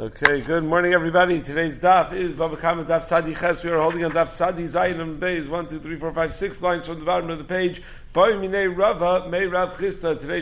Okay, good morning, everybody. Today's daf is Baba Kama Daf Tzadi Ches. We are holding on Daf Tzadi Zayin and Beis, one, two, three, four, five, six lines from the bottom of the page. Today's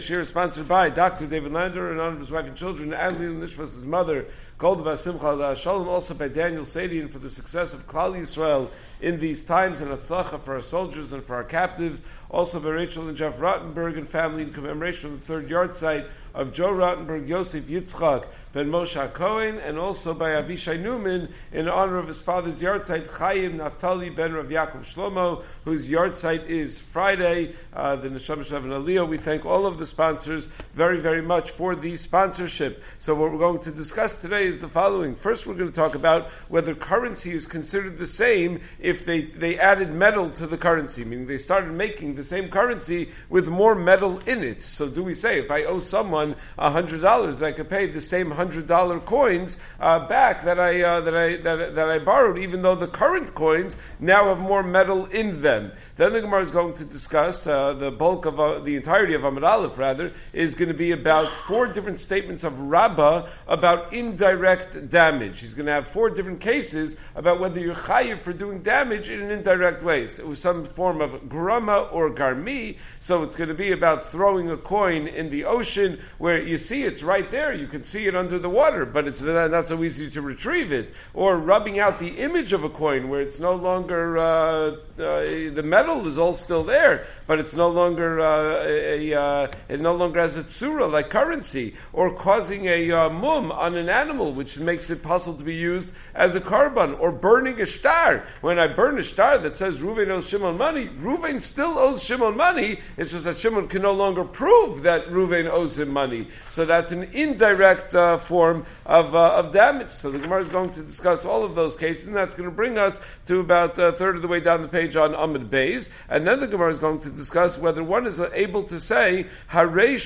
share is sponsored by Dr. David Lander and honor of his wife and children, and Lila Nishmas, his mother, Gold Simcha Shalom, also by Daniel Sadian for the success of Klal Yisrael in these times, and Atzlacha for our soldiers and for our captives. Also by Rachel and Jeff Rottenberg and family in commemoration of the third yahrzeit of Joe Rottenberg, Yosef Yitzchak, ben Moshe Cohen, and also by Avishai Newman in honor of his father's yahrzeit, Chaim Naftali ben Rav Yaakov Shlomo, whose yahrzeit is Friday, uh, the Neshama Shav and Aliyah. We thank all of the sponsors very, very much for the sponsorship. So what we're going to discuss today is the following. First, we're going to talk about whether currency is considered the same if they, they added metal to the currency, meaning they started making the same currency with more metal in it. So do we say if I owe someone hundred dollars, I could pay the same hundred dollar coins uh, back that I uh, that I that, that I borrowed, even though the current coins now have more metal in them. Then the Gemara is going to discuss uh, the bulk of uh, the entirety of Amud Aleph, rather, is going to be about four different statements of Rabbah about indirect damage. He's going to have four different cases about whether you're chayiv for doing damage in an indirect way. So it was some form of grama or garmi. So it's going to be about throwing a coin in the ocean where you see it's right there. You can see it under the water, but it's not so easy to retrieve it. Or rubbing out the image of a coin where it's no longer uh, uh, the metal is all still there, but it's no longer uh, a, uh, it no longer has a tsura like currency, or causing a uh, mum on an animal, which makes it possible to be used as a korban, or burning a shtar. When I burn a shtar that says Ruvain owes Shimon money, Ruvain still owes Shimon money. It's just that Shimon can no longer prove that Ruvain owes him money. So that's an indirect uh, form of, uh, of damage. So the Gemara is going to discuss all of those cases, and that's going to bring us to about a third of the way down the page on Amid Bays. And then the Gemara is going to discuss whether one is able to say, Harei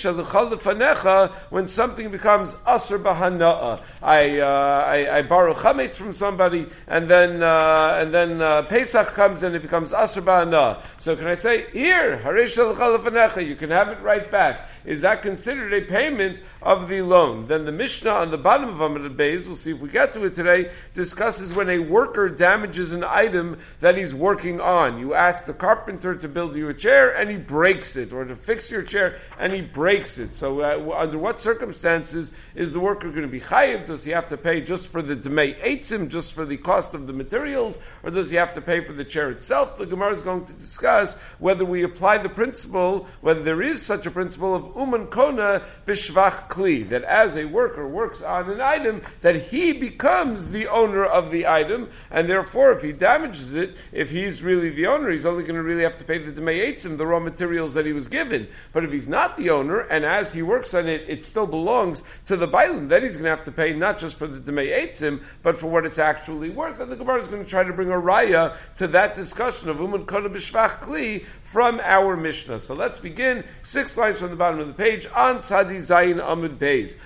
when something becomes Asr Bahana'a. I, uh, I, I borrow chametz from somebody, and then, uh, and then uh, Pesach comes and it becomes Asr Bahana'a. So can I say, here, Harei you can have it right back. Is that considered a payment of the loan? Then the Mishnah on the bottom of Amid Bays, we'll see if we get to it today, discusses when a worker damages an item that he's working on. You ask the carpenter to build you a chair and he breaks it, or to fix your chair and he breaks it. So, uh, under what circumstances is the worker going to be chayiv? Does he have to pay just for the demei eitzim, just for the cost of the materials, or does he have to pay for the chair itself? The Gemara is going to discuss whether we apply the principle, whether there is such a principle of uman kona bishvach kli, that as a worker works on an item, that he becomes the owner of the item, and therefore, if he damages it, if he's really the owner, he's only going to really have to pay the demei eitzim, the raw materials that he was given. But if he's not the owner, and as he works on it, it still belongs to the bailim, then he's going to have to pay not just for the demei eitzim, but for what it's actually worth. And the Gemara is going to try to bring a raya to that discussion of uman kona b'shvach kli from our Mishnah. So let's begin. Six lines from the bottom of the page on Tzadi Zayin Amud Beis.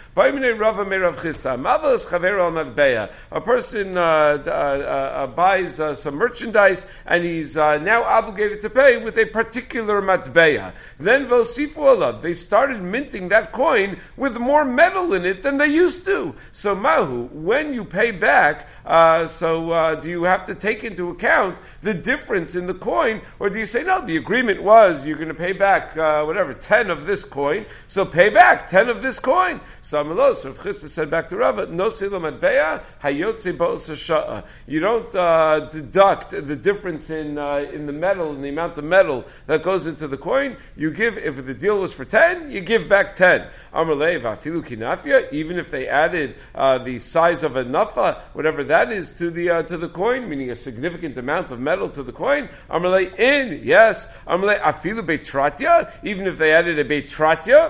A person uh, uh, uh, buys uh, some merchandise and he's uh, now obligated to pay with a particular matbeya. Then vosifu alav, they started minting that coin with more metal in it than they used to. So mahu, when you pay back, uh, so do you have to take into account the difference in the coin, or do you say no? The agreement was you're going to pay back whatever ten of this coin, so pay back ten of this coin. So Amalos, Rav Chisda said back to Rava, no silam matbeya hayotze You don't uh, deduct the difference in uh, in the metal in the amount of metal that goes into the coin. You give if the deal was for ten, you give back ten. Amalei v'afilu kinafia, Even if they added uh, the size of a nafa, whatever that is, to the uh, to the coin, meaning a significant amount of metal to the coin. Amalei in yes. Amalei afilu betratya. Even if they added a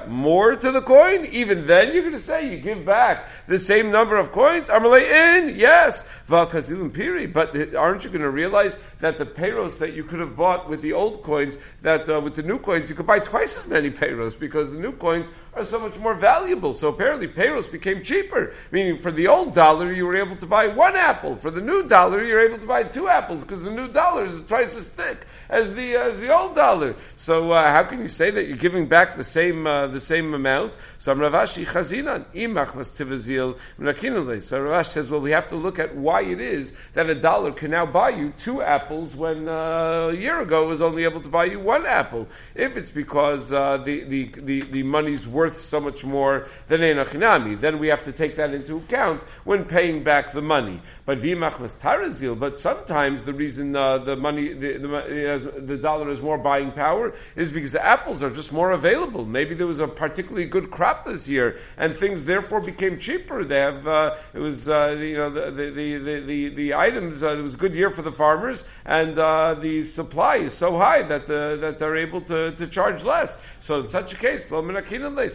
more to the coin, even then you're going to say you give back the same number of coins. Amalei in yes. Valkazilim piri. But aren't you going to realize that the payros that you could have bought with the old coins, that uh, with the new coins you could buy twice as many payros because the new coins are so much more valuable. So apparently payros became cheaper. Meaning for the old dollar you were able to buy one apple. For the new dollar you're able to buy two apples because the new dollar is twice as thick as the uh, as the old dollar. So uh, how can you say that you're giving back the same uh, the same amount? So Rav Ashi chazinan imach So Rash says, well, we have to look at why it is that a dollar can now buy you two apples when uh, a year ago was only able to buy you one apple. If it's because uh, the, the, the, the, money's worth so much more than Enochinami, then we have to take that into account when paying back the money. But Vimach tarazil, but sometimes the reason uh, the money, the, the, the dollar has more buying power is because the apples are just more available. Maybe there was a particularly good crop this year, and things therefore became cheaper. They have uh, it was uh, you know the the the the, the items. Uh, it was a good year for the farmers, and uh, the supply is so high that the, that they're able to, to charge less. So in such a case,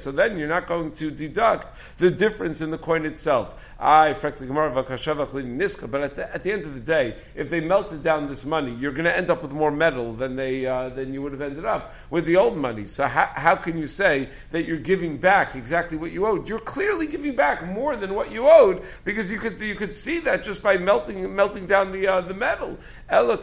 so then you're not going to deduct the difference in the coin itself. I but at the, at the end of the day, if they melted down this money, you're going to end up with more metal than they uh, than you would have ended up with the old money. So how, how can you say that you're giving back exactly what you owed? You're clearly giving back more than what you owed because you could you could see that just by melting melting down the uh, the metal. Rather,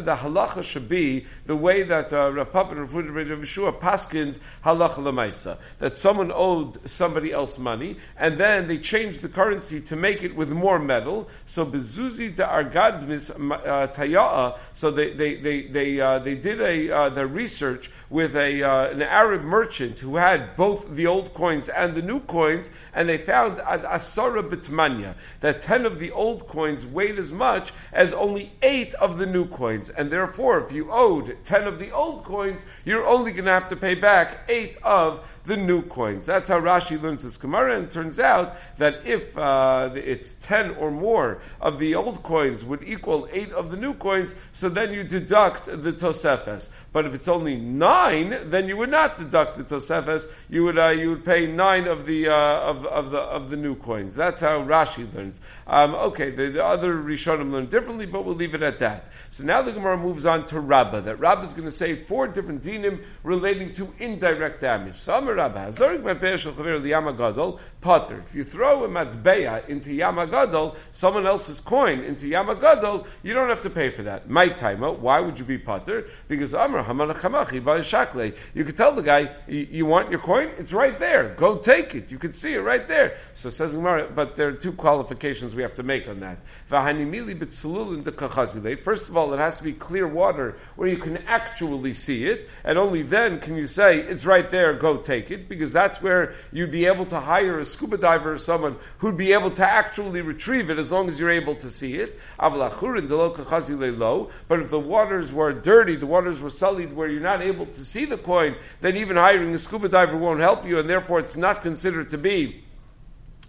the halacha should be the way that uh, Rav Papa and Rav Yeshua paskind halacha lemaisa that someone owed somebody else money and then they changed the currency to make it with more metal. So bezuzi de argadmis uh, taya'a. So they they they they, uh, they did a uh, the research with a uh, an Arab merchant who had both the old coins and the new coins, and they found at asara bitmanya that ten of the old coins weighed as much as only eight of the new coins, and therefore, if you owed ten of the old coins, you're only going to have to pay back eight of the new coins. That's how Rashi learns this Gemara, and turns out that if uh, it's ten or more of the old coins would equal eight of the new coins, so then you deduct the Tosefes. But if it's only nine, then you would not deduct the Tosefes. You would uh, you would pay nine of the uh, of, of the of the new coins. That's how Rashi learns. Um, okay, the, the, other Rishonim learn differently, but we'll leave it at that. So now the Gemara moves on to Rabbah. That Rabbah is going to say four different dinim relating to indirect damage. Rabba, Zorik Matbeya Shel Chaver Yamagadol, Potter. If you throw a Matbeya into Yamagadol, someone else's coin into Yamagadol, you don't have to pay for that. My timer, why would you be Potter? Because Amr Hamanachamachi Shakle. You could tell the guy, you want your coin? It's right there. Go take it. You could see it right there. So says Gemara, but there are two qualifications we have to make on that. First of all, it has to be clear water where you can actually see it, and only then can you say, it's right there, go take it, because that's where you'd be able to hire a scuba diver or someone who'd be able to actually retrieve it as long as you're able to see it. But if the waters were dirty, the waters were sullied where you're not able to see the coin, then even hiring a scuba diver won't help you, and therefore it's not considered to be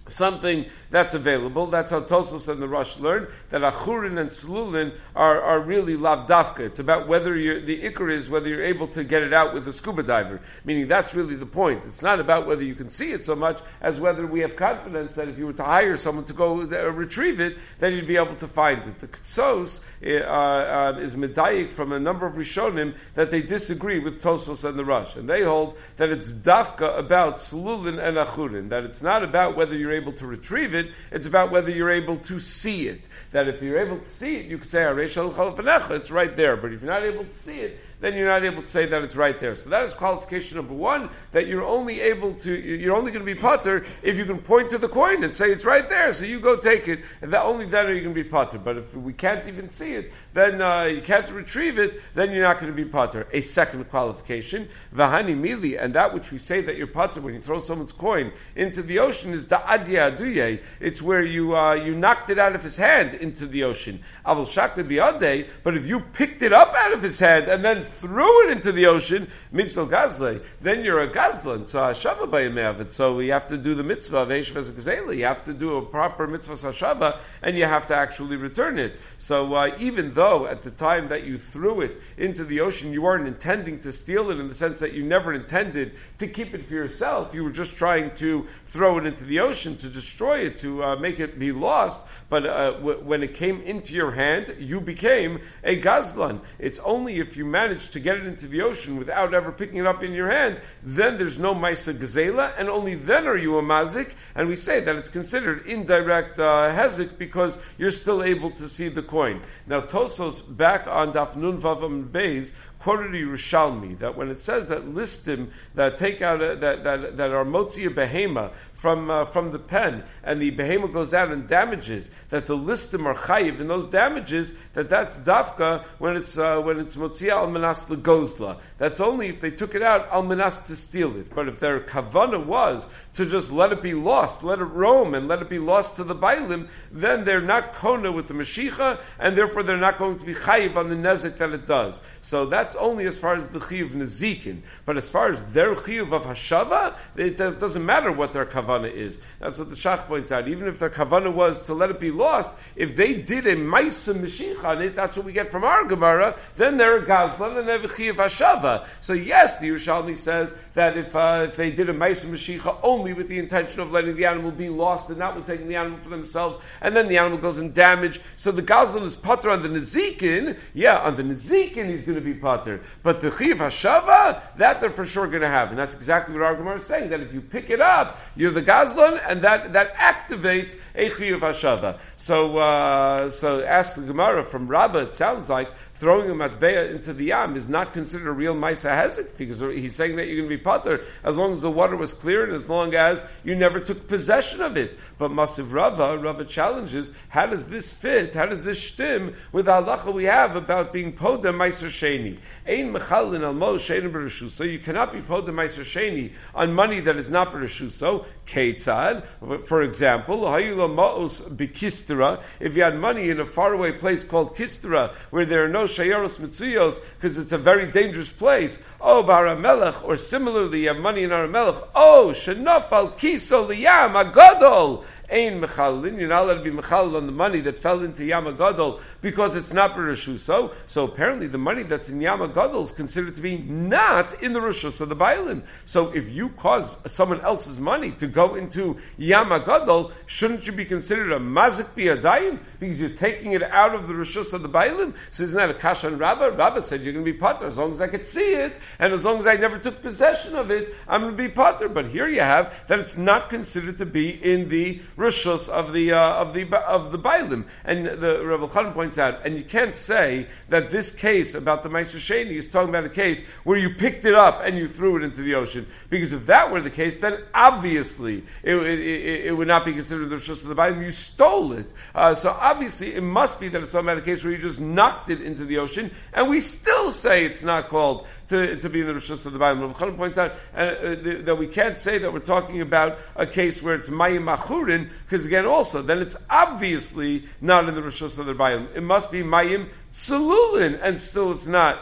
something that's available. That's how Tosos and the Rosh learn that Achurin and Slulin are, are really lavdafka. It's about whether the ikr is whether you're able to get it out with a scuba diver. Meaning that's really the point. It's not about whether you can see it so much as whether we have confidence that if you were to hire someone to go uh, retrieve it, then you'd be able to find it. The Ktsos uh, uh, is medayik from a number of Rishonim that they disagree with Tosos and the Rosh. And they hold that it's dafka about Slulin and Achurin. That it's not about whether you're able to retrieve it, it's about whether you're able to see it. That if you're able to see it, you can say, it's right there. But if you're not able to see it, then you're not able to say that it's right there. So that is qualification number one, that you're only able to, you're only going to be potter if you can point to the coin and say it's right there, so you go take it, and that only then are you going to be potter. But if we can't even see it, then uh, you can't retrieve it, then you're not going to be potter. A second qualification, vahani mili, and that which we say that you're potter when you throw someone's coin into the ocean is the adya aduye. It's where you uh, you knocked it out of his hand into the ocean. Avol shakle biade, but if you picked it up out of his hand and then threw it into the ocean, mitzvah gazle, then you're a gazlan. So hashava bayim So we have to do the mitzvah of eshev You have to do a proper mitzvah hashava, and you have to actually return it. So uh, even though at the time that you threw it into the ocean, you weren't intending to steal it in the sense that you never intended to keep it for yourself, you were just trying to throw it into the ocean to destroy it, to uh, make it be lost. But uh, w- when it came into your hand, you became a gazlan. It's only if you manage manage to get it into the ocean without ever picking it up in your hand, then there's no Maisa Gazela, and only then are you a Mazik, and we say that it's considered indirect uh, Hezik because you're still able to see the coin. Now, Tosos, back on Daf Nun Vavam Beis, quoted Yerushalmi that when it says that listim that take out a, that, that that are motzi a behema from uh, from the pen and the behema goes out and damages that the listim are chayiv and those damages that that's dafka when it's uh, when it's motzi al manas legozla. That's only if they took it out al manas to steal it. But if their kavana was to just let it be lost let it roam and let it be lost to the bailim then they're not kona with the mashicha and therefore they're not going to be chayiv on the nezik that it does. So that's that's only as far as the chiyuv nezikin. But as far as their chiyuv of hashava, it doesn't matter what their kavana is. That's what the Shach points out. Even if their kavana was to let it be lost, if they did a ma'isa meshich on it, that's what we get from our Gemara, then they're a gazlan and they have a chiyuv hashava. So yes, the Yerushalmi says that if, uh, if they did a ma'isa meshicha only with the intention of letting the animal be lost and not with taking the animal for themselves, and then the animal goes in damage, so the gazlan is putter on the nezikin, yeah, on the nezikin he's going to be putter pater. But the chiv hashava, that they're for sure going to have, and that's exactly what our Gemara is saying. That if you pick it up, you're the gazlan, and that that activates a chiv hashava. So uh, so ask the Gemara from Rabbah. It sounds like throwing a matbeya into the yam is not considered a real ma'isa hezek because he's saying that you're going to be potter as long as the water was clear and as long as you never took possession of it. But Masiv Rava, Rava challenges, how does this fit? How does this stim with halacha we have about being poda ma'isa sheni? Ein mechalin al mo sheni So you cannot be poda ma'isa sheni on money that is not So Ketzad, for example, hayula ma'os bikistera. If you had money in a faraway place called Kistera, where there are no shayaros mitzuyos because it's a very dangerous place. Oh, Baramelech, or similarly, you have money in Aramelech. Oh, shenafal kiso liyam agadol. Ein mechalin, you're not allowed to be mechalin on the money that fell into Yamagadol because it's not Bereshusho. So apparently the money that's in Yamagadol is considered to be not in the Rishus of the Bailim. So if you cause someone else's money to go into Yamagadol, shouldn't you be considered a mazik biyadayim? Because you're taking it out of the Rishus of the Bailim? So isn't that a kasha and Rabbah? Rabbah said you're going to be potter as long as I could see it, and as long as I never took possession of it, I'm going to be potter. But here you have that it's not considered to be in the rishos of the uh, of the of the bailim. And the Rav Khan points out, and you can't say that this case about the Sheni is talking about a case where you picked it up and you threw it into the ocean. Because if that were the case, then obviously it, it, it, it would not be considered the rishos of the bailim. You stole it, uh, so obviously it must be that it's talking about a case where you just knocked it into the ocean, and we still say it's not called to, to be in the rishos of the bailim. Rav points out uh, uh, that we can't say that we're talking about a case where it's mayim machurin because again, also, then it's obviously not in the Rishos of the Bayim. It must be Mayim Salulin, and still it's not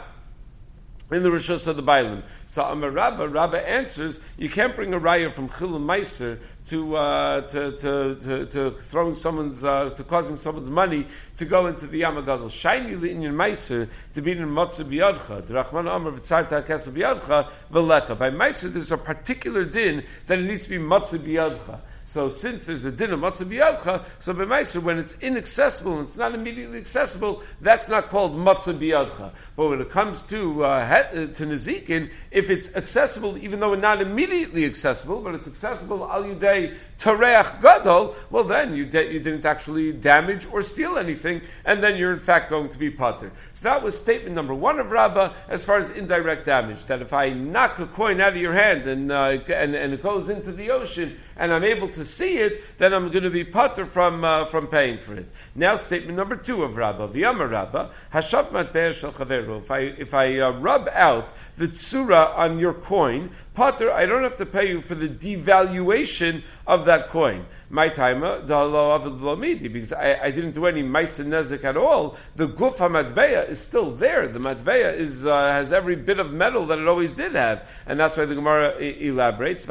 in the Rishos of the Bailim. So Amar Rabba, Rabba answers, you can't bring a raya from Chilim Meiser to, uh, to, to, to, to, throwing someone's, uh, to causing someone's money to go into the Yamagadol. Shiny Inyan Meiser to be in Motzah Biyadcha. The Rahman Amar V'tzarta Kesa Biyadcha V'leka. By Meiser, there's a particular din that it needs to be Motzah Biyadcha. So since there's a din of matzah biyadcha, so b'maiser when it's inaccessible and it's not immediately accessible, that's not called matzah biyadcha. But when it comes to uh, uh, to nezikin, if it's accessible, even though it's not immediately accessible, but it's accessible al yudei tareach gadol, well then you, de- you didn't actually damage or steal anything, and then you're in fact going to be potter. So that was statement number one of Rabbah as far as indirect damage. That if I knock a coin out of your hand and uh, and, and it goes into the ocean and I'm able to see it, then I'm going to be putter from uh, from paying for it. Now, statement number two of Rabbah, V'yama Rabbah, Hashav matbe'er shel If I if I uh, rub out the tsura on your coin, Potter, I don't have to pay you for the devaluation of that coin. My timer, because I, I didn't do any ma'isa nezik at all. The guf hamadbeya is still there. The madbeya is uh, has every bit of metal that it always did have, and that's why the Gemara elaborates. Of.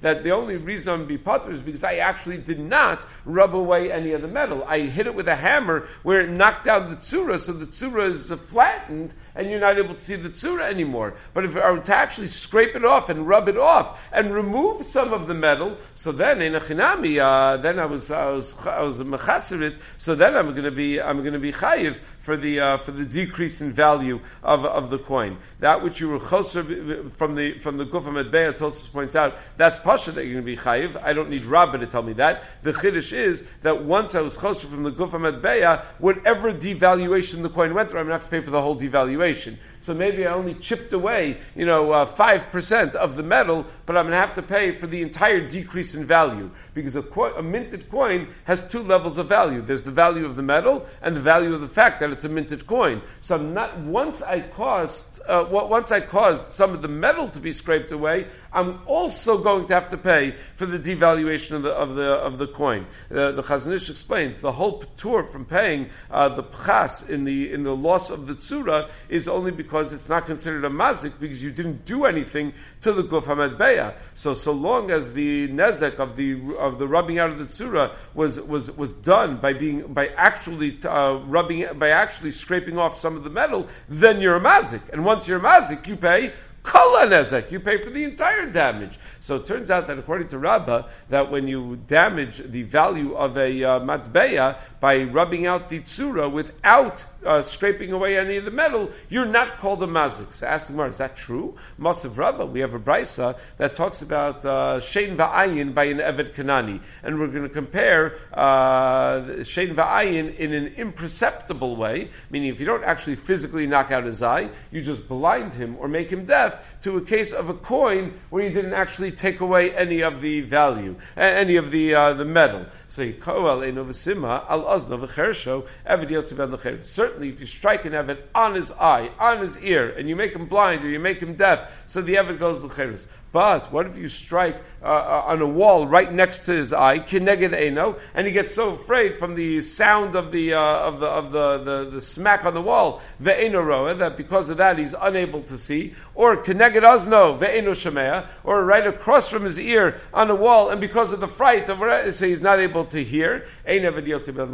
That the only reason I'm be potter is because I actually did not rub away any of the metal. I hit it with a hammer where it knocked out the tsura, so the tsura is flattened and you're not able to see the tzura anymore. But if I were to actually scrape it off and rub it off and remove some of the metal, so then in a chinami, uh, then I was I was I was mechaserit, so then I'm going to be I'm going to be chayiv for the uh, for the decrease in value of, of the coin. That which you were choser from the from the guf medbeya, Tosus points out that's pasha that you're going to be chayiv. I don't need Rabba to tell me that. The chiddush is that once I was choser from the guf medbeya, whatever devaluation the coin went through, I'm going to have to pay for the whole devaluation. So maybe I only chipped away, you know, uh, five uh, percent of the metal, but I'm going to have to pay for the entire decrease in value because a, co- a minted coin has two levels of value. There's the value of the metal and the value of the fact that it's a minted coin. So I'm not once I caused uh, once I caused some of the metal to be scraped away, I'm also going to have to pay for the devaluation of the of the of the coin. Uh, the Chazon Ish explains the whole tour from paying uh, the pchas in the in the loss of the tzura is only because it's not considered a mazik because you didn't do anything to the guf hamed So so long as the nezek of the of the rubbing out of the tzura was was was done by being by actually uh, rubbing by actually scraping off some of the metal, then you're a mazik. And once you're a mazik, you pay Kol nezek, you pay for the entire damage. So it turns out that according to Rabbah, that when you damage the value of a uh, matbeya by rubbing out the tsura without uh, scraping away any of the metal, you're not called a mazik. So ask Gemara, is that true? Masav Rabbah, we have a brisa that talks about uh, va'ayin by an eved kanani, and we're going to compare uh, va'ayin in an imperceptible way, meaning if you don't actually physically knock out his eye, you just blind him or make him deaf to a case of a coin where you didn't actually take away any of the value, any of the uh, the metal. So koel enovasima al oznov chersho eved Certainly, if you strike an eved on his eye, on his ear, and you make him blind or you make him deaf, so the eved goes to l'cheres. But what if you strike uh, uh, on a wall right next to his eye, kineged eno, and he gets so afraid from the sound of the uh, of the of the, the, the smack on the wall, ve'eno roa, that because of that he's unable to see, or kineged azno ve'eno shemea, or right across from his ear on a wall, and because of the fright of so he's not able to hear. Ein eved yotze ben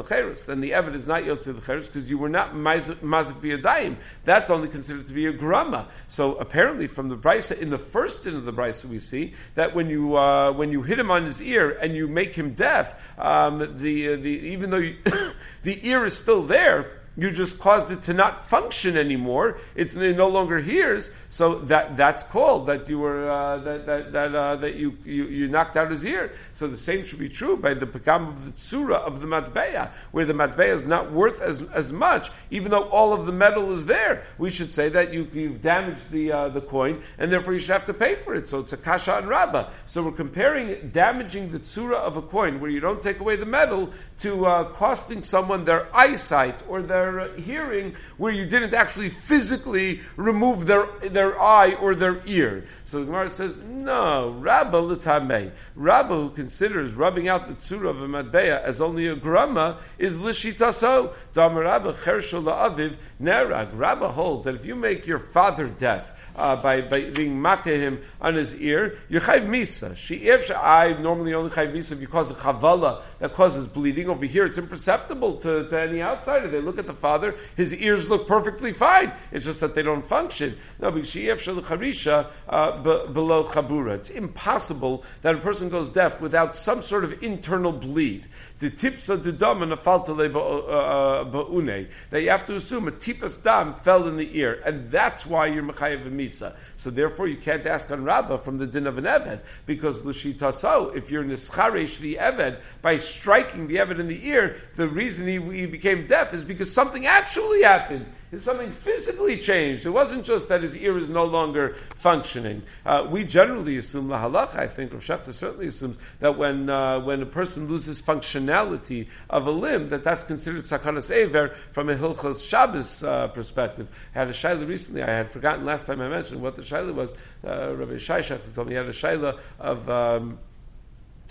Then the eved is not yotze lecheres because you were not mazik biyadayim. That's only considered to be a grama. So apparently, from the brisa in the first end of the brisa brisa we see that when you uh, when you hit him on his ear and you make him deaf, um, the uh, the even though you, the ear is still there, you just caused it to not function anymore. It's, it no longer hears. So that that's called that you were uh, that that that, uh, that you, you, you knocked out his ear. So the same should be true by the pekam of the tsura of the matbeya, where the matbeya is not worth as, as much, even though all of the metal is there. We should say that you, you've damaged the uh, the coin, and therefore you should have to pay for it. So it's a kasha and rabba. So we're comparing damaging the tsura of a coin, where you don't take away the metal, to uh, costing someone their eyesight or their their hearing where you didn't actually physically remove their, their eye or their ear. So the Gemara says, no, Rabba l'tamei. Rabba who considers rubbing out the tzura of a madbeya as only a grama is lishitaso. Damar Rabba chershol la'aviv nerag. Rabba holds that if you make your father deaf, uh, by, by being makkah him on his ear, you're chayv misa. She if I normally only chayv misa if you cause a chavala that causes bleeding. Over here, it's imperceptible to, to any outsider. They look at the father, his ears look perfectly fine. It's just that they don't function. No, because she if charisha uh, below chabura. It's impossible that a person goes deaf without some sort of internal bleed. The tipsa de dam and a faltale ba'une. That you have to assume a tipas dam fell in the ear, and that's why you're mechayev misa. So therefore, you can't ask on Rabbah from the din of an eved because l'shita so if you're nischaresh the eved by striking the eved in the ear, the reason he, he became deaf is because something actually happened something physically changed. It wasn't just that his ear is no longer functioning. Uh, we generally assume la halacha. I think Rav Shafta certainly assumes that when uh, when a person loses functionality of a limb, that that's considered sakanas aver from a hilchos Shabbos uh, perspective. I had a shaila recently. I had forgotten last time I mentioned what the shaila was. Uh, Rabbi Shai Shafta told me he had a shaila of. Um,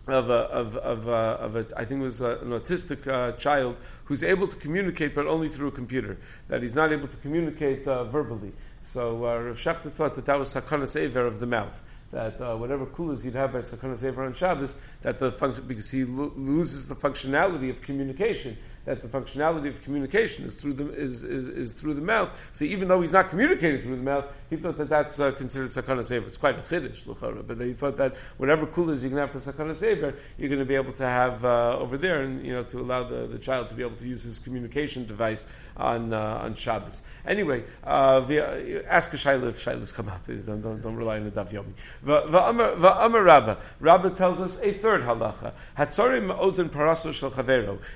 of a, of, of, a, of a, I think it was a, an autistic uh, child who's able to communicate, but only through a computer. That he's not able to communicate uh, verbally. So uh, Rav Shachta thought that that was sakanas aver of the mouth. That uh, whatever kulas you'd have by sakanas aver on Shabbos, that the function because he lo- loses the functionality of communication that the functionality of communication is through the is, is, is through the mouth. So even though he's not communicating through the mouth, he thought that that's uh, considered sakanas aver. It's quite a chiddush, but he thought that whatever kulas you can have for sakanas aver, you're going to be able to have uh, over there, and you know to allow the, the child to be able to use his communication device on uh, on Shabbos. Anyway, uh, via, ask a shayla if shaylas come up. Don't, don't, don't rely on the daf yomi. Va'amar Rabba. Rabba tells us a third halacha. Hatzorim ozen paraso shel.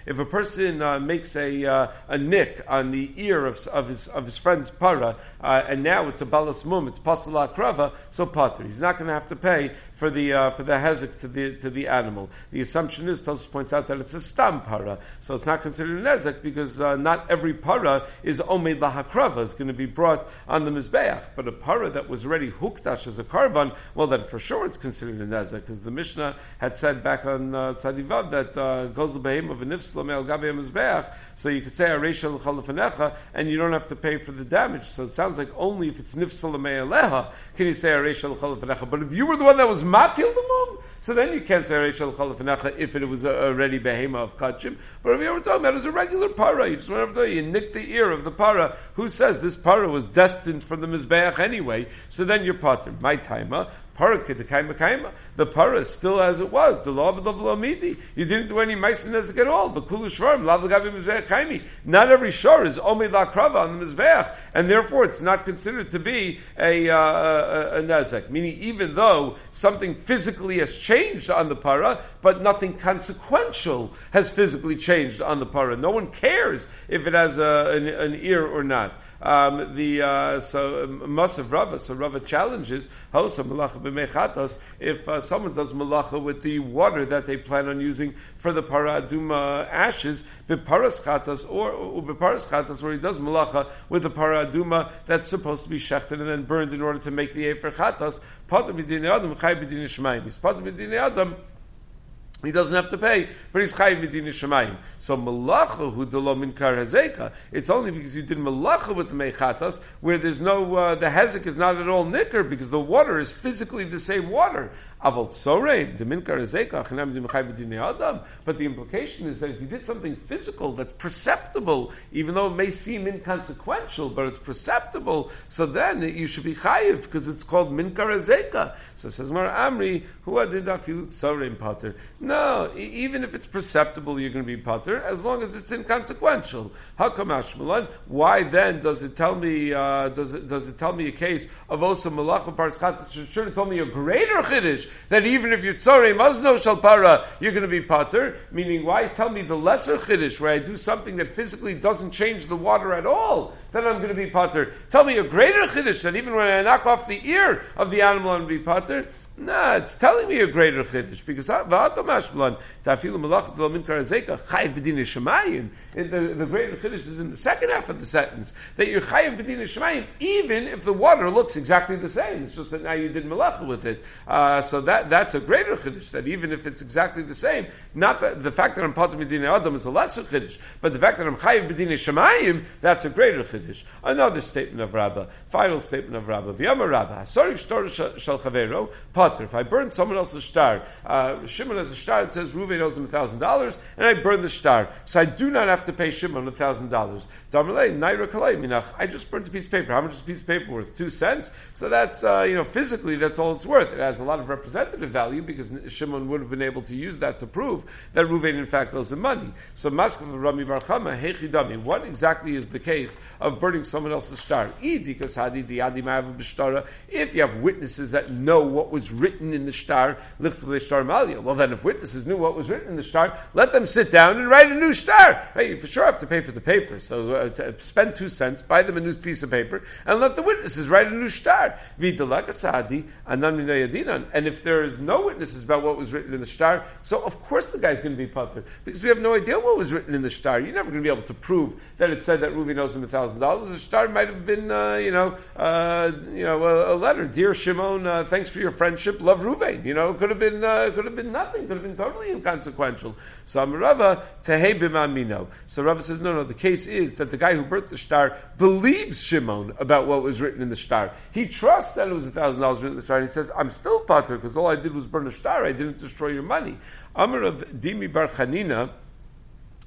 If a person uh, makes a uh, a nick on the ear of, of his of his friend's para, uh, and now it's a balas mum, it's pasala krava, so pater. He's not going to have to pay for the uh, for the hezek to the to the animal. The assumption is, Tosus points out that it's a stam para, so it's not considered a nezek because uh, not every para is omed lahakrava. It's going to be brought on the mizbeach, but a para that was already hukdash as a karban, well then for sure it's considered a nezek because the Mishnah had said back on uh, Tzadivav that uh, goes the behem of a nifslam el gabe mizbeach, so you could say aresha l'chalafanecha, and you don't have to pay for the damage. So it sounds like only if it's nifslam eleha can you say aresha l'chalafanecha. But if you were the one that was matil the mum, so then you can't say aresha l'chalafanecha if it was already behema of kachim. But if you were talking about it as a regular para, you just went over there, you nicked the ear of the para. Who says this para was destined for the mizbeach anyway? So then you're pater. My The para is still as it was. The law of the Lamidi. You didn't do any meisin at all. The kulu shvarim mizbeach Not every shor is omid lakrava on the mizbeach, and therefore it's not considered to be a, uh, a, a. Meaning, even though something physically has changed on the para, but nothing consequential has physically changed on the para. No one cares if it has a, an, an ear or not. Um, the uh, so um, Masav Rava, so Rava challenges Hosa Malacha b'mechatas if uh, someone does malacha with the water that they plan on using for the paraduma ashes, b'paras chatas or, or b'paras chatas, or he does malacha with the paraduma that's supposed to be shechted and then burned in order to make the efer chatas. B'dinei adam, chay b'dinei b'dinei adam he doesn't have to pay, but he's chayiv medina shemayim. So malacha hu delo min kar hazeka. It's only because you did malacha with the mechatas where there's no uh, the hezek is not at all nicker because the water is physically the same water. Aval tzorein, the minkar ezeka, adam. But the implication is that if you did something physical that's perceptible, even though it may seem inconsequential, but it's perceptible, so then you should be chayiv because it's called minkar ezeka. So says Mar Amri, who did afilut tzorein pater. No, even if it's perceptible, you're going to be pater as long as it's inconsequential. How come Hakamash Why then does it tell me? Uh, does it does it tell me a case of osa malacha parskata? Should have told me a greater chiddush that even if you're tzore mazno shalpara, you're going to be pater. Meaning, why tell me the lesser chiddush where I do something that physically doesn't change the water at all? Then I'm going to be pater. Tell me a greater chiddush that even when I knock off the ear of the animal, I'm going to be pater. Nah, it's telling me a greater chiddush because. The the greater chiddush is in the second half of the sentence that you're chayiv b'dina shemayim even if the water looks exactly the same. It's just that now you did malacha with it. Uh, so that that's a greater chiddush. That even if it's exactly the same, not that the fact that I'm pater b'dina adam is a lesser chiddush, but the fact that I'm chayiv b'dina shemayim that's a greater chiddush. Another statement of Rabbah, final statement of Rabbah. V'yamar Rabbah, sorry shtor shal chavero If I burn someone else's shtar, uh, Shimon has a shtar that says Ruven owes him thousand dollars, and I burn the shtar, so I do not have to pay Shimon a thousand dollars. I just burnt a piece of paper. How much is a piece of paper worth? Two cents. So that's uh, you know physically that's all it's worth. It has a lot of representative value because Shimon would have been able to use that to prove that Ruven in fact owes him money. So Maskav Rami bar Chama Hechidami. What exactly is the case of burning someone else's shtar? If you have witnesses that know what was written in the shtar, the shtar malia. Well, then, if witnesses knew what was written in the shtar, let them sit down and write a new shtar. Hey, you for sure have to pay for the paper, so uh, spend two cents, buy them a new piece of paper, and let the witnesses write a new shtar. And if there is no witnesses about what was written in the shtar, so of course the guy's going to be putter because we have no idea what was written in the shtar. You're never going to be able to prove that it said that Ruby knows him a thousand dollars. The shtar might have been, uh, you know, uh, you know, a, a, letter. Dear Shimon, uh, thanks for your friendship. Love Ruvain. You know, it could have been uh, could have been nothing. Could have been totally inconsequential. So Amarava tehei bimamino. So Rava says, no, no. The case is that the guy who burnt the shtar believes Shimon about what was written in the shtar. He trusts that it was a thousand dollars written in the shtar, and he says, I'm still pater because all I did was burn a shtar. I didn't destroy your money. Amar of Dimi Bar Chanina.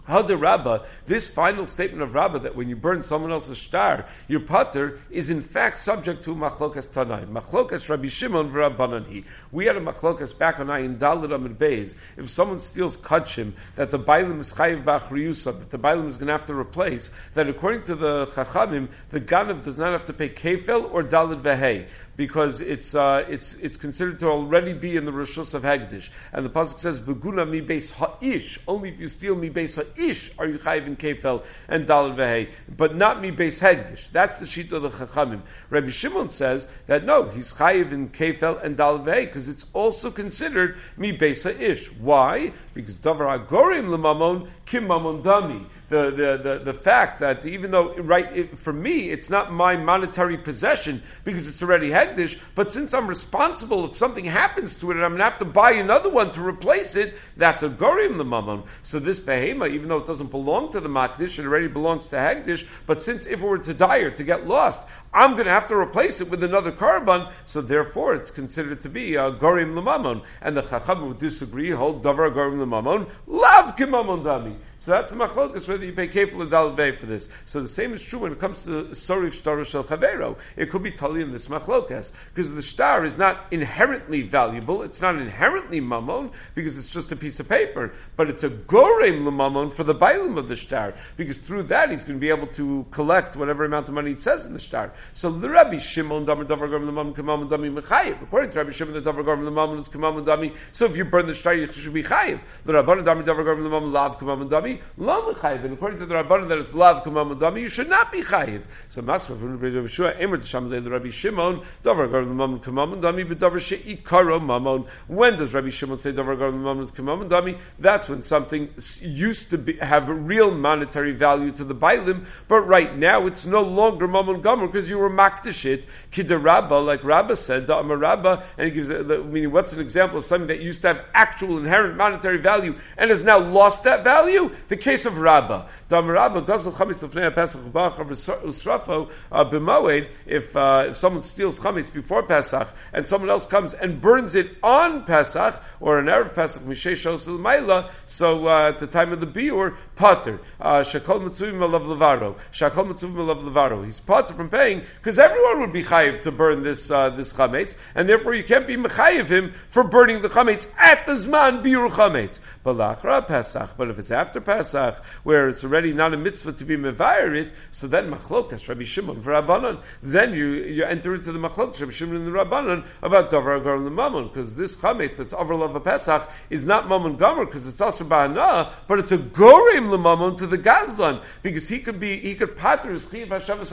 Hada Rabba, this final statement of Rabba that when you burn someone else's shtar, your putter is in fact subject to machlokas tanaim. Machlokas Rabbi Shimon v'Rabbanani. We had a machlokas back on Ayin Dalit Amid Beis. If someone steals kachim, that the bailim is chayiv b'achriyusa, that the bailim is going to have to replace, that according to the chachamim, the ganav does not have to pay kefel or dalit vehei because it's uh, it's it's considered to already be in the rishus of hagdish. And the pasuk says, "V'guna mi beis ha'ish." Only if you steal mi beis ha'ish are you chayiv in kefel and dalad vehei, but not mi beis hagdish. That's the sheet of the chachamim. Rabbi Shimon says that no, he's chayiv in kefel and dalad vehei because it's also considered mi beis ha'ish. Why? Because davar agorim lemamon kim mamon dami the, the, the, the fact that even though, right, it, for me, it's not my monetary possession because it's already Hegdish, but since I'm responsible if something happens to it and I'm going to have to buy another one to replace it, that's a Gorim the Mammon. So this Behema, even though it doesn't belong to the Makdish, it already belongs to Hegdish, but since if it were to die or to get lost, I'm going to have to replace it with another korban, so therefore it's considered to be a Gorim the And the Chacham would disagree, hold Davar Gorim the Mammon, Lav Kimamon Dami. So that's the machlokas whether you pay kefil or for this. So the same is true when it comes to sorif shtar shel chavero. It could be totally in this machlokas because the shtar is not inherently valuable. It's not inherently mammon because it's just a piece of paper, but it's a gorem lemamon for the bailim of the shtar because through that he's going to be able to collect whatever amount of money it says in the shtar. So the Rabbi Shimon davar davar gorem lemamon kamam dami mechayiv. According to Rabbi Shimon, the davar gorem lemamon is kamam dami. So if you burn the shtar, you should be chayiv. The Rabban davar davar gorem lemamon lav kamam dami dami, chayiv. And according to the Rabbanan that it's lav kamam dami, you should not be chayiv. So Masma from Rabbi Yeshua, Emer Tisham the Rabbi Shimon, Davar gar mamon kamam dami, but Davar she'ikaro mamon. When does Rabbi Shimon say Davar gar mamon is kamam dami? That's when something used to be, have real monetary value to the bailim, but right now it's no longer mamon gomer because you were makdish it. Kidarabba, like Rabba said, Da'amar Rabba, and he gives, meaning what's an example of something that used to have actual inherent monetary value and has now lost that value? The case of Rabbah. Dam Rabbah Gazel Chametz Lefnei Pesach Bachar Usrafo uh, B'Moed. If uh, if someone steals chametz before Pesach and someone else comes and burns it on Pesach or an erev Pesach Mishay Shosel Maila, so uh, at the time of the biur Potter Shakol Mitzuvim Alav Levaro Shakol Mitzuvim Alav Levaro. He's Potter from paying because everyone would be chayiv to burn this uh, this chametz, and therefore you can't be mechayiv him for burning the chametz at the zman biur chametz. But Pesach. But if it's after Pesach, where it's already not a mitzvah to be mevayer so then machlokas Rabbi Shimon for Rabbanon, then you, you enter into the machlokas Rabbi Shimon and the Rabbanon about davar the mammon, because this chametz that's over of a Pesach is not mammon gomer because it's also ba'ana, but it's a gorim lemamon to the gazlan because he could be he could pater his chiv hashavas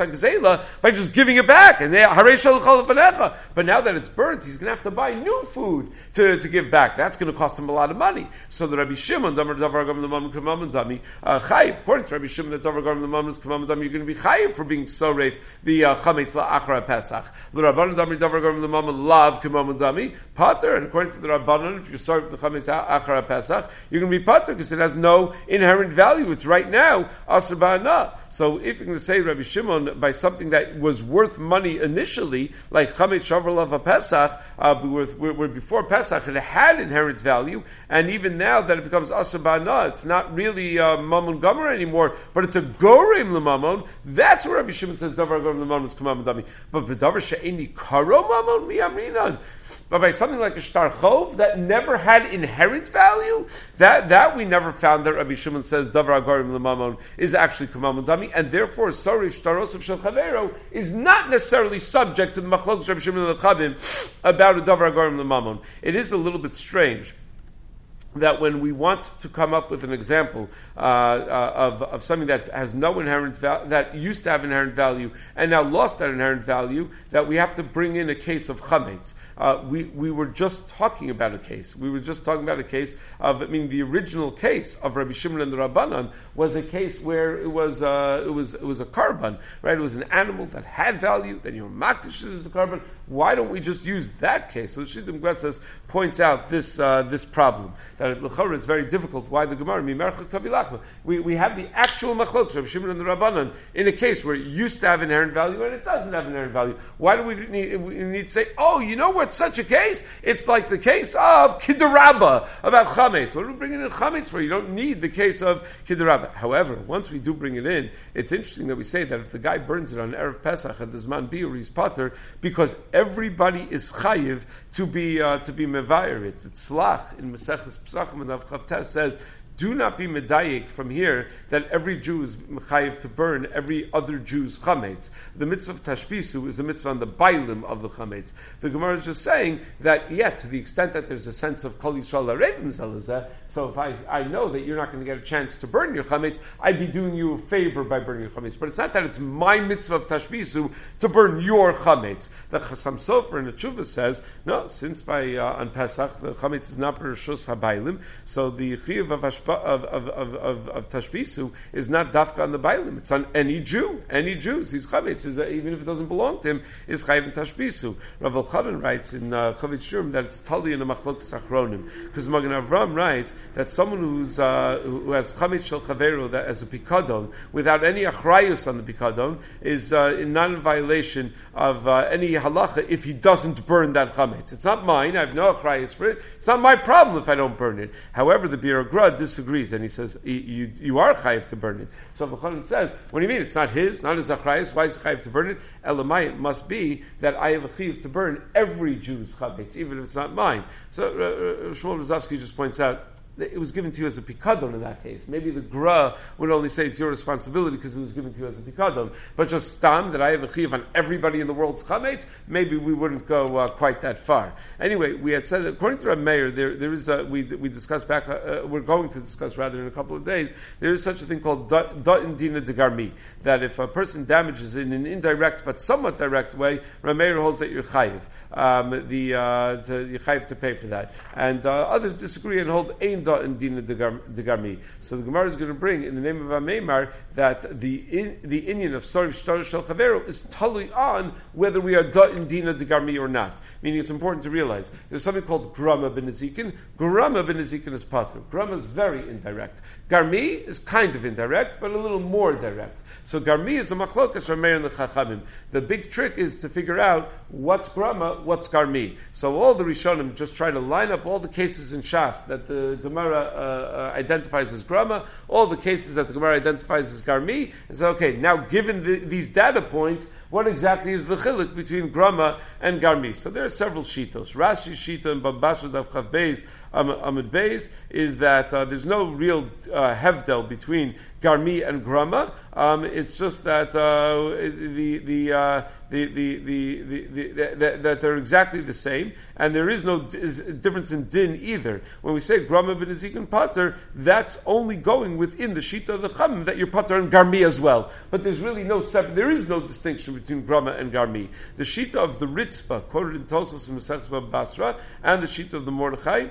by just giving it back and they But now that it's burnt, he's going to have to buy new food to, to give back. That's going to cost him a lot of money. So the Rabbi Shimon the uh, chayiv. According to Rabbi Shimon, that davar garam the mammon is kamam dami. You're going to be chayiv for being so reif the uh, chametz la'achra pesach. The rabbanon dami davar garam the mammon lav kamam dami pater. And according to the rabbanon, if you're sorry the chametz achra pesach, you're going to be pater because it has no inherent value. It's right now asr So if you're going to say Rabbi Shimon by something that was worth money initially, like chametz shavar lav pesach, uh, where, before pesach it had inherent value, and even now that it becomes asr it's not really uh, mammon gomer anymore, but it's a gorim lemamon. That's where Rabbi Shimon says davar gorim lemamon is kamam dami. But bedavar she'eni karo mamon miyamrinan. But by something like a shtar chov that never had inherent value, that, that we never found that Rabbi Shimon says davar agorim lemamon is actually kamam dami, and therefore sorry shtaros of shel is not necessarily subject to the machlokes Rabbi Shimon and about a davar agorim lemamon. It is a little bit strange that when we want to come up with an example uh, uh, of, of something that has no inherent value, that used to have inherent value and now lost that inherent value, that we have to bring in a case of chametz. Uh, we, we were just talking about a case. We were just talking about a case of, I mean, the original case of Rabbi Shimon and the Rabbanan was a case where it was, uh, it was, it was a korban, right? It was an animal that had value, then you were makdish as a korban. Why don't we just use that case? So the Shitah Mekubetzes points out this uh, this problem that at Lechora it's very difficult. Why the Gemara we we have the actual machlokes of Shimon and the Rabbanan in a case where it used to have inherent value and it doesn't have inherent value. Why do we need, we need to say, oh, you know what's such a case? It's like the case of Kidarabba about Chametz. What are we bringing in Chametz for? You don't need the case of Kidarabba. However, once we do bring it in, it's interesting that we say that if the guy burns it on Erev Pesach at the Zman Biur, he's potter because everybody is chayiv to be uh, to be mevayer it. It's slach in Maseches Pesachim and Avchavtes says do not be medayik from here that every Jew is mechayiv to burn every other Jew's chametz. The mitzvah of tashbisu is a mitzvah on the bailim of the chametz. The Gemara is just saying that, yet to the extent that there's a sense of kol yisrael arevim zelazeh, so if I, I know that you're not going to get a chance to burn your chametz, I'd be doing you a favor by burning your chametz. But it's not that it's my mitzvah of tashbisu to burn your chametz. The Chasam Sofer in the Tshuva says, no, since by uh, on Pesach the chametz is not bereshus habaylim, so the chiyuv of of, of, of, of, Tashbisu is not dafka on the Bailim. It's on any Jew. Any Jew. He's Chavetz. Even if it doesn't belong to him, is Chayiv in Tashbisu. Rav Elchanan writes in uh, Kovetz Shiurim that it's Tali in a Machlok Sachronim. Because Magen Avram writes that someone who's, uh, who has Chametz Shel Chaveru that as a Pikadon, without any Achrayus on the Pikadon, is uh, in non-violation of uh, any halacha if he doesn't burn that Chametz. It's not mine. I have no Achrayus for it. It's not my problem if I don't burn it. However, the Biur HaGra disagrees, and he says you, you are chayiv to burn it. So the Bechon says, what do you mean? It's not his, not his achrayis. Why is he chayiv to burn it? Elamai, must be that I have a chayiv to burn every Jew's chavetz, even if it's not mine. So uh, uh Shmuel Rozovsky just points out it was given to you as a pikadon in that case. Maybe the gra would only say it's your responsibility because it was given to you as a pikadon. But just stam that I have a chiv on everybody in the world's chametz, maybe we wouldn't go uh, quite that far. Anyway, we had said that according to Rab Meir, there, there is a, we, we discussed back, uh, uh, we're going to discuss rather in a couple of days, there is such a thing called da'in dina de garmi, that if a person damages in an indirect but somewhat direct way, Rab Meir holds that you're chayiv. Um, the, uh, to, you're chayiv to pay for that. And uh, others disagree and hold ein in So the Gemara is going to bring in the name of Ameimar that the in, the Indian of Sariv Shtar Shel Chavero is totally on whether we are da in Dina Degarmi or not. Meaning it's important to realize there's something called Grama ben Ezekin. Grama ben Ezekin is pater. Grama is very indirect. Garmi is kind of indirect, but a little more direct. So Garmi is a machlokas from Meir and the Chachamim. The big trick is to figure out what's Grama, what's Garmi. So all the Rishonim just try to line up all the cases in Shas that the Gemara uh, uh, identifies as Grama, all the cases that the Gemara identifies as Garmi, and say, okay, now given the, these data points, what exactly is the chilik between Grama and Garmi? So there are several shitos. Rashi Shita and Bambasha Dav Chav Beis Amid Beis is that uh, there's no real uh, hevdel between Garmi and Grama. Um, it's just that uh, the the, uh, the, the, the, the, the, that they're exactly the same, and there is no difference in din either. When we say Grama ben Ezekin Pater, that's only going within the Shita of the Chum that you're Pater and Garmi as well. But there's really no separate, there is no distinction between Grama and Garmi. The Shita of the Ritzba, quoted in Tosos and Masechta Basra, and the Shita of the Mordechai,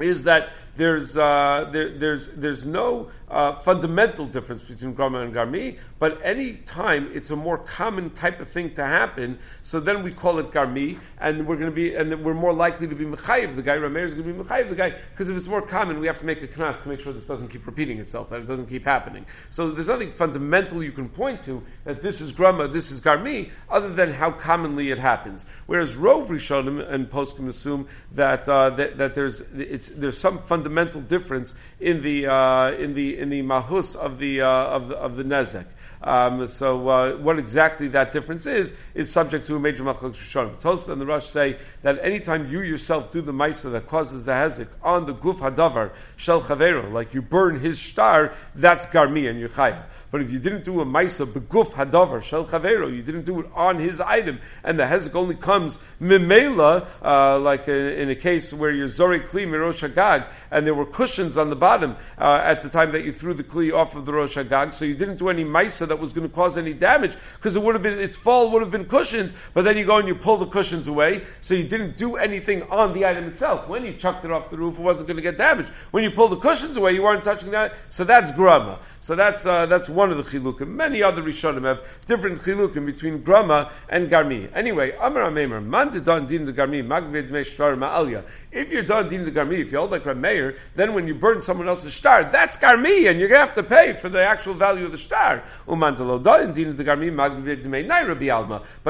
is that there's, uh, there, there's, there's no uh, fundamental difference between Grama and Garmi, but any time it's a more common type of thing to happen, so then we call it Garmi, and we're going to be, and we're more likely to be Mechayiv, the guy, Rameir is going to be Mechayiv, the guy, because if it's more common, we have to make a knas to make sure this doesn't keep repeating itself, that it doesn't keep happening. So there's nothing fundamental you can point to that this is Grama, this is Garmi, other than how commonly it happens. Whereas Rov Rishonim and Poskim assume that, uh, that, that there's, there's some fundamental difference in the, uh, in the, in the mahus of the, uh, of the, of the nezek. Um, so uh, what exactly that difference is is subject to a major machlok rishonim. Tosa and the Rosh say that anytime you yourself do the ma'isa that causes the hezek on the guf hadavar shel chavero, like you burn his star, that's garmi and you're chayiv. But if you didn't do a maisa beguf hadavar shel chavero, you didn't do it on his item, and the hezek only comes mimela, uh, like in, in, a case where you're zori kli mirosh hagag, and there were cushions on the bottom uh, at the time that you threw the kli off of the Rosh Hagag, so you didn't do any maisa that was going to cause any damage because it would have been its fall would have been cushioned, but then you go and you pull the cushions away, so you didn't do anything on the item itself. When you chucked it off the roof, it wasn't going to get damaged. When you pull the cushions away, you weren't touching that. So that's grama. So that's uh, that's one of the chilukim. Many other rishonim have different chilukim between grama and garmi. Anyway, Amar Ameimar, man done din the garmi magvid meshtar ma'alya. If you're done din the garmi, if you hold like Rameir, then when you burn someone else's star, that's garmi, and you're gonna have to pay for the actual value of the star. Umantalo But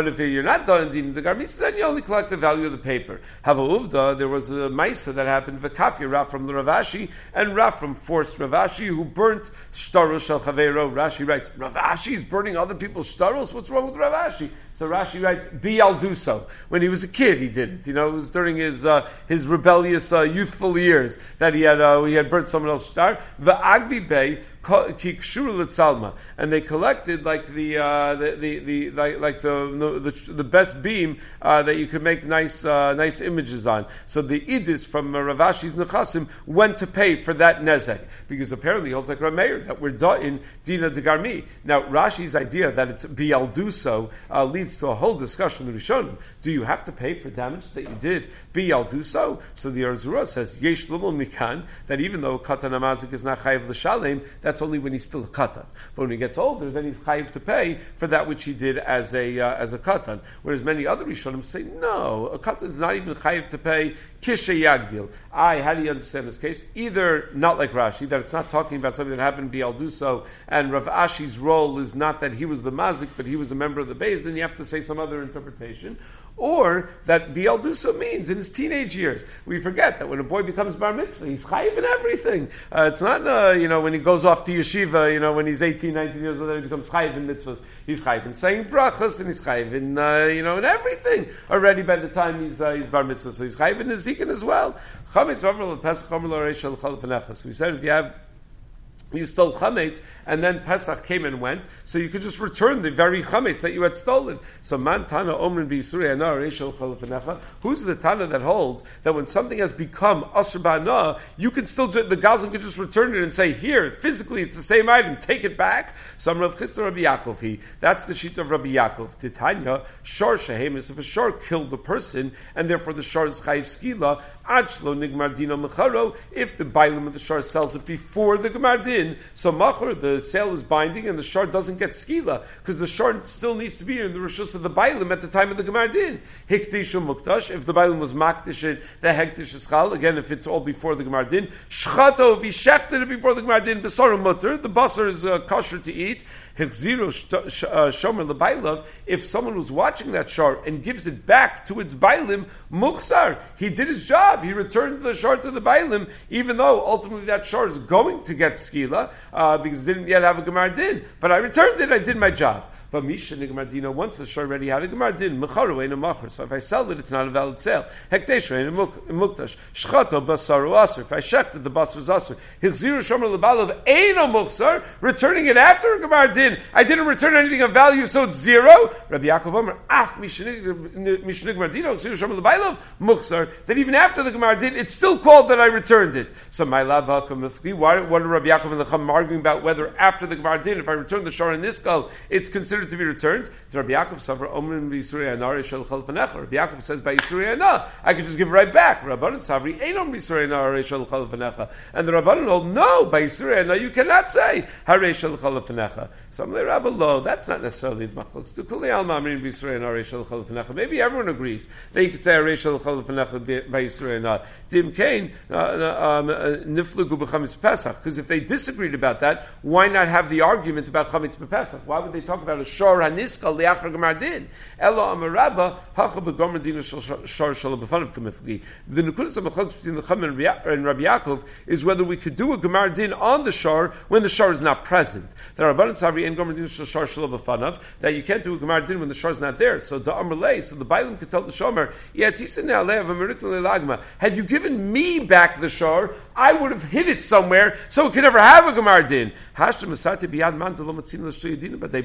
if you're not done din the garmi, so then you only collect the value of the paper. Have a uvda, there was a maisa that happened v'kafir Rafram the Rav Ashi and Rafram forced Rav Ashi who burnt shtaros shel chavero. Rashi writes Rav Ashi is burning other people's shtaros. What's wrong with Rav Ashi? So Rashi writes, "Be I'll do so." When he was a kid, he did it. You know, it was during his uh, his rebellious uh, youthful years that he had uh, he had burnt someone else's star. The Agvi Bey and they collected like the uh, the, the, the like, like the, the, the best beam uh, that you could make nice uh, nice images on. So the idis from Rav Ashi's Nechasim went to pay for that nezek because apparently it holds like Rameir that we're in Dina de Garmi. Now Rashi's idea that it's bial do so uh, leads to a whole discussion in Rishonim. Do you have to pay for damage that you did bial do so? So the Ohr Zarua says yesh mikan that even though katan amazik is not chayiv l'shalem that's only when he's still a katan. But when he gets older, then he's chayiv to pay for that which he did as a uh, as a katan. Whereas many other rishonim say no, a katan is not even chayiv to pay kisha yagdil. I, how do you understand this case? Either not like Rashi, that it's not talking about something that happened Bial do so, and Rav Ashi's role is not that he was the mazik, but he was a member of the base. Then you have to say some other interpretation or that Biel Dusa means in his teenage years. We forget that when a boy becomes bar mitzvah, he's chayiv in everything. Uh, it's not, uh, you know, when he goes off to yeshiva, you know, when he's 18, 19 years old, he becomes chayiv in mitzvahs. He's chayiv in saying brachas, and he's chayiv in, uh, you know, in everything already by the time he's, uh, he's bar mitzvah. So he's chayiv in Nezikin as well. We said if you have you stole chametz, and then Pesach came and went, so you could just return the very chametz that you had stolen. So man tana omrin Who's the tana that holds that when something has become asr ba'na, you can still the gazan could just return it and say, here, physically it's the same item, take it back. So Rabbi Yaakov, he that's the sheet of Rabbi Yaakov. Titania shor shehemis if a shor killed the person, and therefore the shor is chayiv skila achlo. If the bailim of the shor sells it before the gemar din, so machar, the sale is binding and the shard doesn't get skila, because the shard still needs to be in the rishus of the bailim at the time of the gemar din. Hiktishu muktash, if the bailim was maktish it, the hektish is chal, again, if it's all before the gemar din. Shchato, if he it before the gemar din, besarim mutter, the basar is uh, kosher to eat. Hechziru uh, shomer lebailav, if someone was watching that shard and gives it back to its bailim, muksar, he did his job, he returned the shard to the bailim, even though ultimately that shard is going to get skila, uh, because it didn't yet have a Gemar Din. But I returned it, I did my job. But Misha Nigmardino, once the shor already had a Gemar Din, Mecharu ain't a Machar. So if I sell it, it's not a valid sale. Hektesh ain't a Muktash. Shchato Basaru Asr. If I shechted the Basar Asr. Hilziru Shomer Lebalav ain't a Muksar. Returning it after a Gemar Din. I didn't return anything of value, so it's zero. Rabbi Yaakov Omer, Af Misha Nigmardino, Hilziru Shomer Lebalav, Muksar. That even after the Gemar Din, it's still called that I returned it. So my Labba Why, what are Rabbi Yaakov and the Chum arguing about whether after the Gemar Din, if I return the Shor in Niskal, it's considered considered to be returned. So Rabbi Yaakov suffer omrim b'yisurei anar Rabbi Yaakov says by yisurei anar, I can just give it right back. Chal And the Rabbanan hold, no, by yisurei anar you cannot say harei shel Some of the Rabbi lo, that's not necessarily the machlokes. Maybe everyone agrees that you could say harei shel chal by yisurei anar. Kain uh, uh, um, uh, niflugu b'chametz pesach. Because if they disagreed about that, why not have the argument about chametz b'pesach? Why would they talk about a shor haniskal liachar gemardin. Elo amarabba hacha begomardin shor shalabafanav kamifli. The nekudas between the Chum and Rabbi Yaakov is whether we could do a gemardin on the shor when the shor is not present. There are abundance havri and gemardin shor shalabafanav that you can't do a gemardin when the shor is not there. So the amarlei, so the could tell the shomer, had you given me back the shor, I would have hid it somewhere so it could never have a Gemar Din.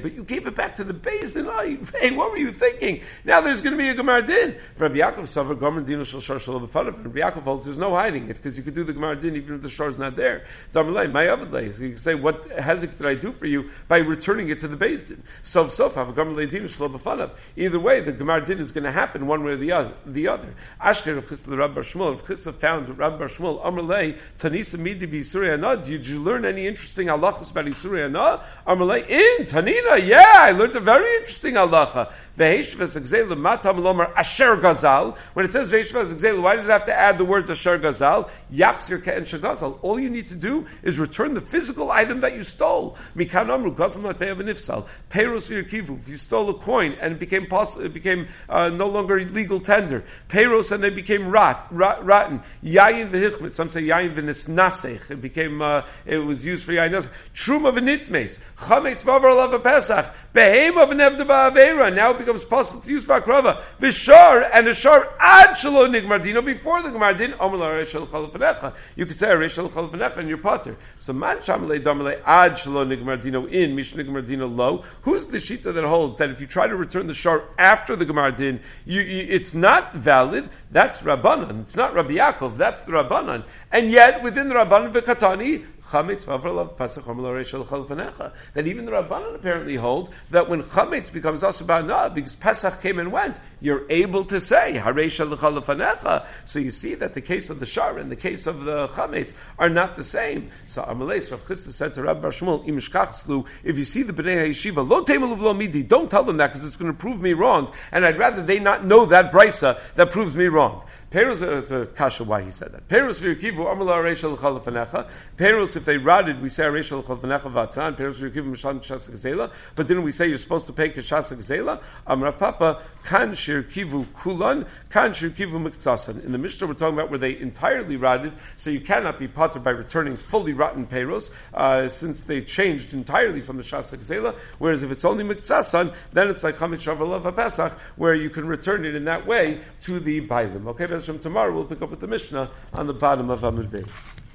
But you gave it back to the base, and oh, hey, what were you thinking? Now there's going to be a Gemar Din. Rabbi Yaakov Savar Gomer Din Shal Shar Shal Rabbi Yaakov holds there's no hiding it because you could do the Gemar Din even if the shor is not there. Damalei, my Avadlei. So you can say, what hezek did I do for you by returning it to the base din? So so have a Gomer Din Shal Either way, the Gemar Din is going to happen one way or the other. The other. Ashker of Chisda Rabbi Shmuel. If Chisda found Rabbi Shmuel Amalei Tanisa Midi B'Yisuri. Did you learn any interesting halachas about Yisuri Anah? Amalei in Tanina. Yeah, I learned a very interesting halacha. Ve'eshvas Exelu Matam Lomar Asher Gazal. When it says Ve'eshvas Exelu, why does it have to add the words Asher Gazal? Yachzir Ke'en Shagazal. All you need to do is return the physical item that you stole. Mikan Amru Gazal Matei Nifsal. Peiros Kivu. If you stole a coin and it became poss- it became uh, no longer legal tender. Peiros and they became rot, rot rotten. Yayin Ve'hichmet. Some say Yayin Ve'nisnasech. It became uh, it was used for Yayin Truma Ve'nitmes. Chametz Vavar Pesach. Behem of Nevda Ba'avera. Now it becomes possible to use for akrava. Vishar and a shar ad shalo nigmardino before the gemardin omer reshel chalfanecha. You could say reshel chalfanecha in your potter. So man shamalei damalei ad shalo nigmardino in mish nigmardino low. Who's the shita that holds that if you try to return the shar after the gemardin, you, you, it's not valid? That's rabbanan. It's not Rabbi Yaakov. That's the rabbanan. And yet within the rabbanan v'katani chametz pasach That even the Rabbanan apparently hold that when chametz becomes also asubana, because Pesach came and went, you're able to say hareisha So you see that the case of the shar and the case of the chametz are not the same. So Amalei Rav Chisda said to Rabbi Shmuel, Imishkachslu, if you see the Bnei Yeshiva, lo teimaluv lo midi, don't tell them that because it's going to prove me wrong, and I'd rather they not know that brisa that proves me wrong. Perus is a kasha why he said that. Perus v'yukivu amala reishal chalafanecha. Perus if they rotted, we say reishal chalafanecha vatran. Perus v'yukivu mishlan kshasa gzela. But didn't we say you're supposed to pay kshasa gzela? Amra papa kan shir kivu kulan kan shir kivu miktsasan. In the Mishnah we're talking about where they entirely rotted, so you cannot be potter by returning fully rotten perus, uh, since they changed entirely from the shasa gzela. Whereas if it's only miktsasan, then it's like chamit shavalav pesach, where you can return it in that way to the bailim. Okay. From tomorrow, we'll pick up with the Mishnah on the bottom of Amud Beis.